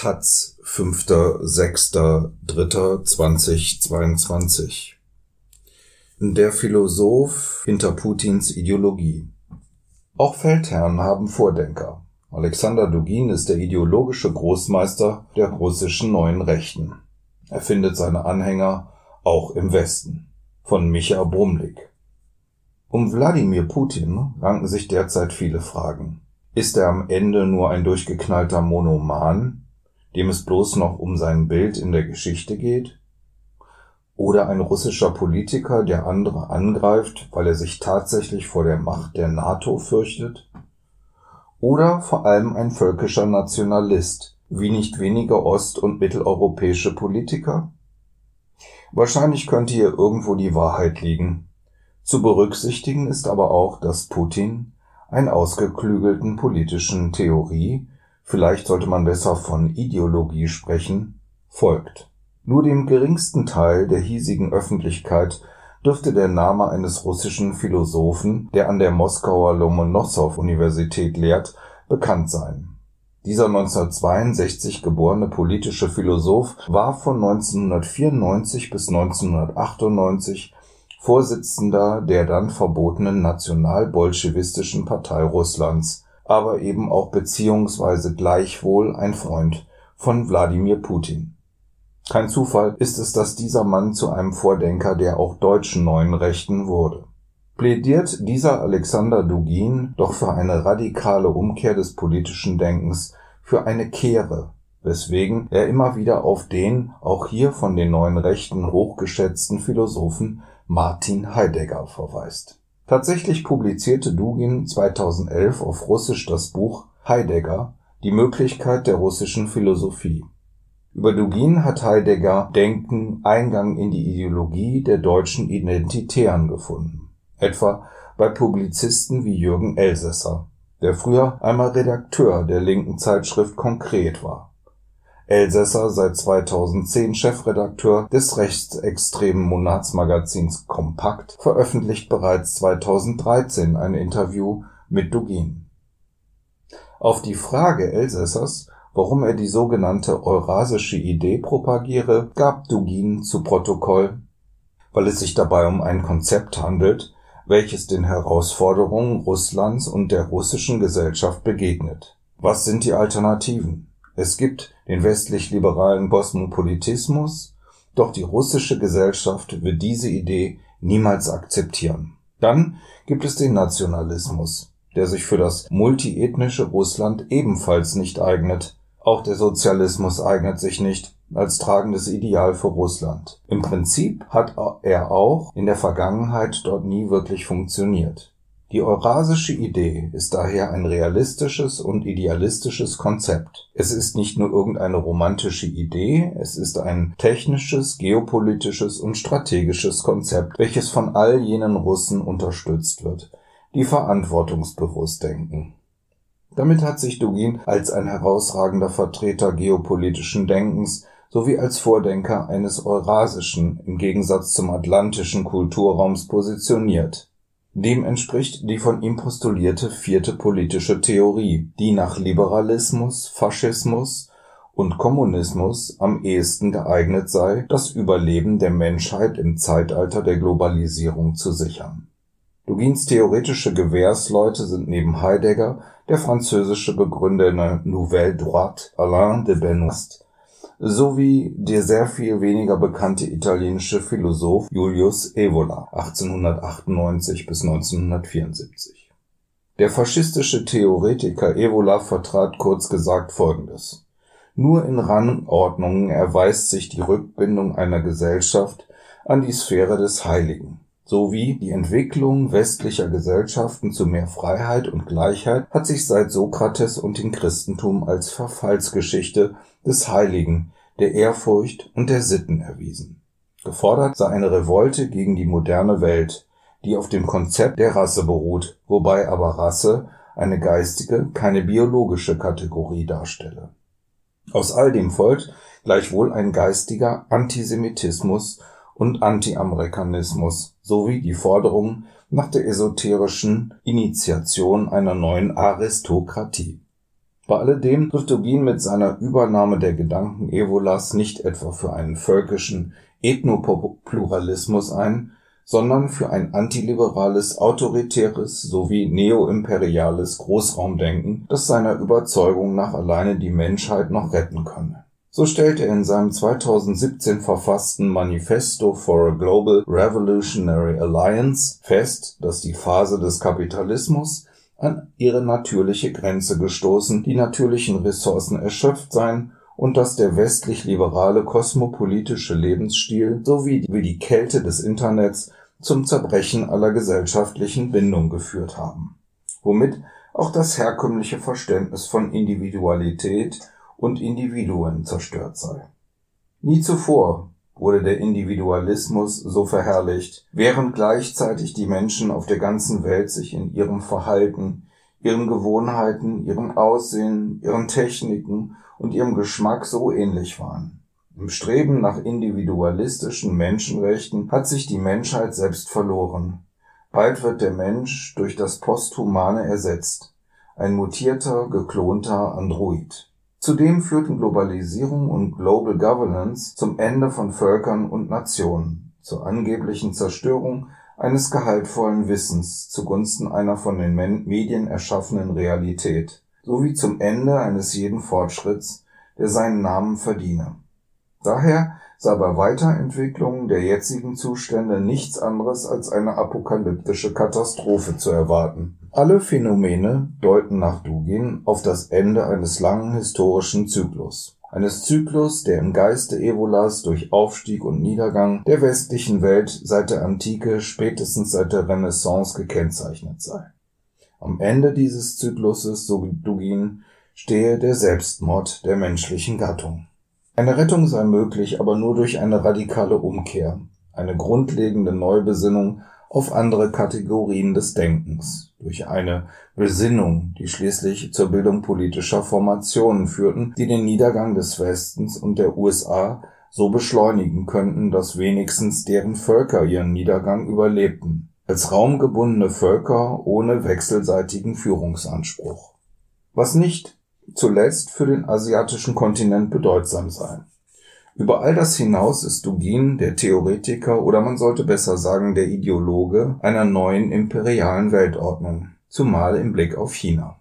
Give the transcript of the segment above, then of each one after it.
Taz, 5.6.3.2022 Der Philosoph hinter Putins Ideologie Auch Feldherren haben Vordenker. Alexander Dugin ist der ideologische Großmeister der russischen neuen Rechten. Er findet seine Anhänger auch im Westen. Von Micha Brumlik. Um Wladimir Putin ranken sich derzeit viele Fragen. Ist er am Ende nur ein durchgeknallter Monoman, dem es bloß noch um sein Bild in der Geschichte geht? Oder ein russischer Politiker, der andere angreift, weil er sich tatsächlich vor der Macht der NATO fürchtet? Oder vor allem ein völkischer Nationalist, wie nicht wenige ost- und mitteleuropäische Politiker? Wahrscheinlich könnte hier irgendwo die Wahrheit liegen. Zu berücksichtigen ist aber auch, dass Putin ein ausgeklügelten politischen Theorie vielleicht sollte man besser von Ideologie sprechen, folgt. Nur dem geringsten Teil der hiesigen Öffentlichkeit dürfte der Name eines russischen Philosophen, der an der Moskauer Lomonossow-Universität lehrt, bekannt sein. Dieser 1962 geborene politische Philosoph war von 1994 bis 1998 Vorsitzender der dann verbotenen Nationalbolschewistischen Partei Russlands aber eben auch beziehungsweise gleichwohl ein Freund von Wladimir Putin. Kein Zufall ist es, dass dieser Mann zu einem Vordenker der auch deutschen neuen Rechten wurde. Plädiert dieser Alexander Dugin doch für eine radikale Umkehr des politischen Denkens, für eine Kehre, weswegen er immer wieder auf den auch hier von den neuen Rechten hochgeschätzten Philosophen Martin Heidegger verweist Tatsächlich publizierte Dugin 2011 auf Russisch das Buch Heidegger – Die Möglichkeit der russischen Philosophie. Über Dugin hat Heidegger Denken Eingang in die Ideologie der deutschen Identitären gefunden, etwa bei Publizisten wie Jürgen Elsässer, der früher einmal Redakteur der linken Zeitschrift Konkret war Elsässer, seit 2010 Chefredakteur des rechtsextremen Monatsmagazins Kompakt, veröffentlicht bereits 2013 ein Interview mit Dugin. Auf die Frage Elsässers, warum er die sogenannte eurasische Idee propagiere, gab Dugin zu Protokoll, weil es sich dabei um ein Konzept handelt, welches den Herausforderungen Russlands und der russischen Gesellschaft begegnet. Was sind die Alternativen es gibt den westlich-liberalen Kosmopolitismus, doch die russische Gesellschaft wird diese Idee niemals akzeptieren. Dann gibt es den Nationalismus, der sich für das multiethnische Russland ebenfalls nicht eignet. Auch der Sozialismus eignet sich nicht als tragendes Ideal für Russland. Im Prinzip hat er auch in der Vergangenheit dort nie wirklich funktioniert. Die eurasische Idee ist daher ein realistisches und idealistisches Konzept. Es ist nicht nur irgendeine romantische Idee, es ist ein technisches, geopolitisches und strategisches Konzept, welches von all jenen Russen unterstützt wird, die verantwortungsbewusst denken. Damit hat sich Dugin als ein herausragender Vertreter geopolitischen Denkens sowie als Vordenker eines eurasischen im Gegensatz zum atlantischen Kulturraums positioniert dem entspricht die von ihm postulierte vierte politische Theorie, die nach Liberalismus, Faschismus und Kommunismus am ehesten geeignet sei, das Überleben der Menschheit im Zeitalter der Globalisierung zu sichern. Dugins theoretische Gewährsleute sind neben Heidegger der französische Begründer der Nouvelle Droite Alain de Benoist sowie der sehr viel weniger bekannte italienische Philosoph Julius Evola (1898 bis 1974). Der faschistische Theoretiker Evola vertrat kurz gesagt Folgendes: Nur in Rangordnungen erweist sich die Rückbindung einer Gesellschaft an die Sphäre des Heiligen sowie die Entwicklung westlicher Gesellschaften zu mehr Freiheit und Gleichheit hat sich seit Sokrates und dem Christentum als Verfallsgeschichte des Heiligen, der Ehrfurcht und der Sitten erwiesen. Gefordert sei eine Revolte gegen die moderne Welt, die auf dem Konzept der Rasse beruht, wobei aber Rasse eine geistige, keine biologische Kategorie darstelle. Aus all dem folgt gleichwohl ein geistiger Antisemitismus und Anti-Amerikanismus sowie die Forderung nach der esoterischen Initiation einer neuen Aristokratie Bei alledem trifft Dugin mit seiner Übernahme der Gedanken Evolas nicht etwa für einen völkischen Ethnopluralismus ein, sondern für ein antiliberales, autoritäres sowie neoimperiales Großraumdenken, das seiner Überzeugung nach alleine die Menschheit noch retten könne. So stellt er in seinem 2017 verfassten Manifesto for a Global Revolutionary Alliance fest, dass die Phase des Kapitalismus an ihre natürliche Grenze gestoßen, die natürlichen Ressourcen erschöpft seien und dass der westlich-liberale kosmopolitische Lebensstil sowie wie die Kälte des Internets zum Zerbrechen aller gesellschaftlichen Bindung geführt haben, womit auch das herkömmliche Verständnis von Individualität und Individuen zerstört sei. Nie zuvor wurde der Individualismus so verherrlicht, während gleichzeitig die Menschen auf der ganzen Welt sich in ihrem Verhalten, ihren Gewohnheiten, ihrem Aussehen, ihren Techniken und ihrem Geschmack so ähnlich waren. Im Streben nach individualistischen Menschenrechten hat sich die Menschheit selbst verloren. Bald wird der Mensch durch das Posthumane ersetzt, ein mutierter, geklonter Android. Zudem führten Globalisierung und Global Governance zum Ende von Völkern und Nationen, zur angeblichen Zerstörung eines gehaltvollen Wissens zugunsten einer von den Medien erschaffenen Realität, sowie zum Ende eines jeden Fortschritts, der seinen Namen verdiene. Daher sei bei Weiterentwicklung der jetzigen Zustände nichts anderes als eine apokalyptische Katastrophe zu erwarten. Alle Phänomene deuten nach Dugin auf das Ende eines langen historischen Zyklus eines Zyklus, der im Geiste Evolas durch Aufstieg und Niedergang der westlichen Welt seit der Antike, spätestens seit der Renaissance gekennzeichnet sei. Am Ende dieses Zykluses, so Dugin, stehe der Selbstmord der menschlichen Gattung. Eine Rettung sei möglich, aber nur durch eine radikale Umkehr, eine grundlegende Neubesinnung auf andere Kategorien des Denkens, durch eine Besinnung, die schließlich zur Bildung politischer Formationen führten, die den Niedergang des Westens und der USA so beschleunigen könnten, dass wenigstens deren Völker ihren Niedergang überlebten, als raumgebundene Völker ohne wechselseitigen Führungsanspruch. Was nicht zuletzt für den asiatischen Kontinent bedeutsam sei über all das hinaus ist Dugin der Theoretiker oder man sollte besser sagen der Ideologe einer neuen imperialen Weltordnung, zumal im Blick auf China.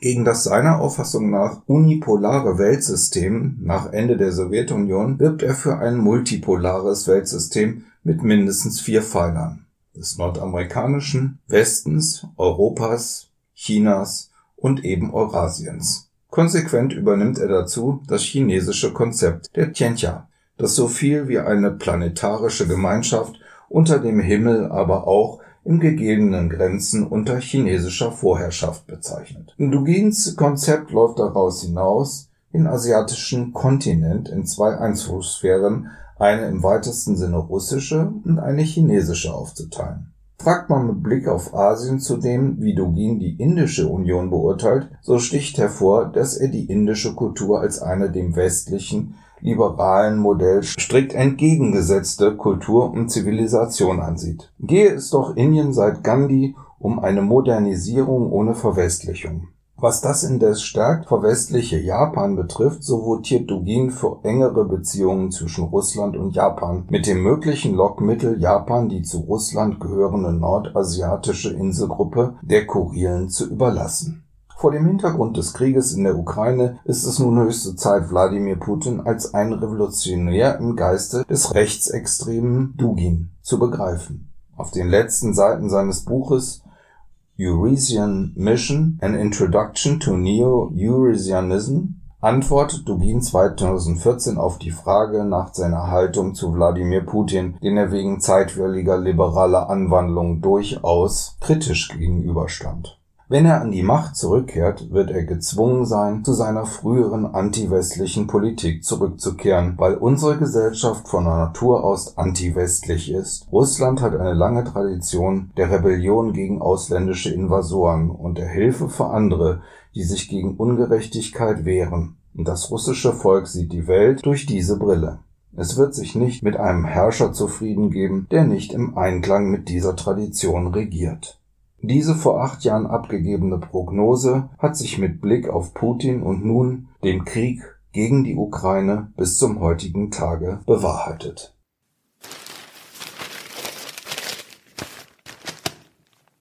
Gegen das seiner Auffassung nach unipolare Weltsystem nach Ende der Sowjetunion wirbt er für ein multipolares Weltsystem mit mindestens vier Pfeilern des nordamerikanischen, Westens, Europas, Chinas und eben Eurasiens Konsequent übernimmt er dazu das chinesische Konzept der Tianxia, das so viel wie eine planetarische Gemeinschaft unter dem Himmel, aber auch in gegebenen Grenzen unter chinesischer Vorherrschaft bezeichnet. Dugins Konzept läuft daraus hinaus, den asiatischen Kontinent in zwei Einflusssphären, eine im weitesten Sinne russische und eine chinesische aufzuteilen Fragt man mit Blick auf Asien zudem, wie Dugin die Indische Union beurteilt, so sticht hervor, dass er die indische Kultur als eine dem westlichen liberalen Modell strikt entgegengesetzte Kultur und Zivilisation ansieht. Gehe es doch Indien seit Gandhi um eine Modernisierung ohne Verwestlichung was das indes stark verwestliche Japan betrifft, so votiert Dugin für engere Beziehungen zwischen Russland und Japan, mit dem möglichen Lockmittel, Japan die zu Russland gehörende nordasiatische Inselgruppe der Kurilen zu überlassen. Vor dem Hintergrund des Krieges in der Ukraine ist es nun höchste Zeit, Wladimir Putin als ein Revolutionär im Geiste des rechtsextremen Dugin zu begreifen. Auf den letzten Seiten seines Buches Eurasian Mission: An Introduction to Neo-Eurasianism antwortet Dugin 2014 auf die Frage nach seiner Haltung zu Wladimir Putin, den er wegen zeitwilliger liberaler Anwandlungen durchaus kritisch gegenüberstand wenn er an die Macht zurückkehrt, wird er gezwungen sein, zu seiner früheren antiwestlichen Politik zurückzukehren, weil unsere Gesellschaft von Natur aus antiwestlich ist. Russland hat eine lange Tradition der Rebellion gegen ausländische Invasoren und der Hilfe für andere, die sich gegen Ungerechtigkeit wehren. Und das russische Volk sieht die Welt durch diese Brille. Es wird sich nicht mit einem Herrscher zufrieden geben, der nicht im Einklang mit dieser Tradition regiert Diese vor acht Jahren abgegebene Prognose hat sich mit Blick auf Putin und nun den Krieg gegen die Ukraine bis zum heutigen Tage bewahrheitet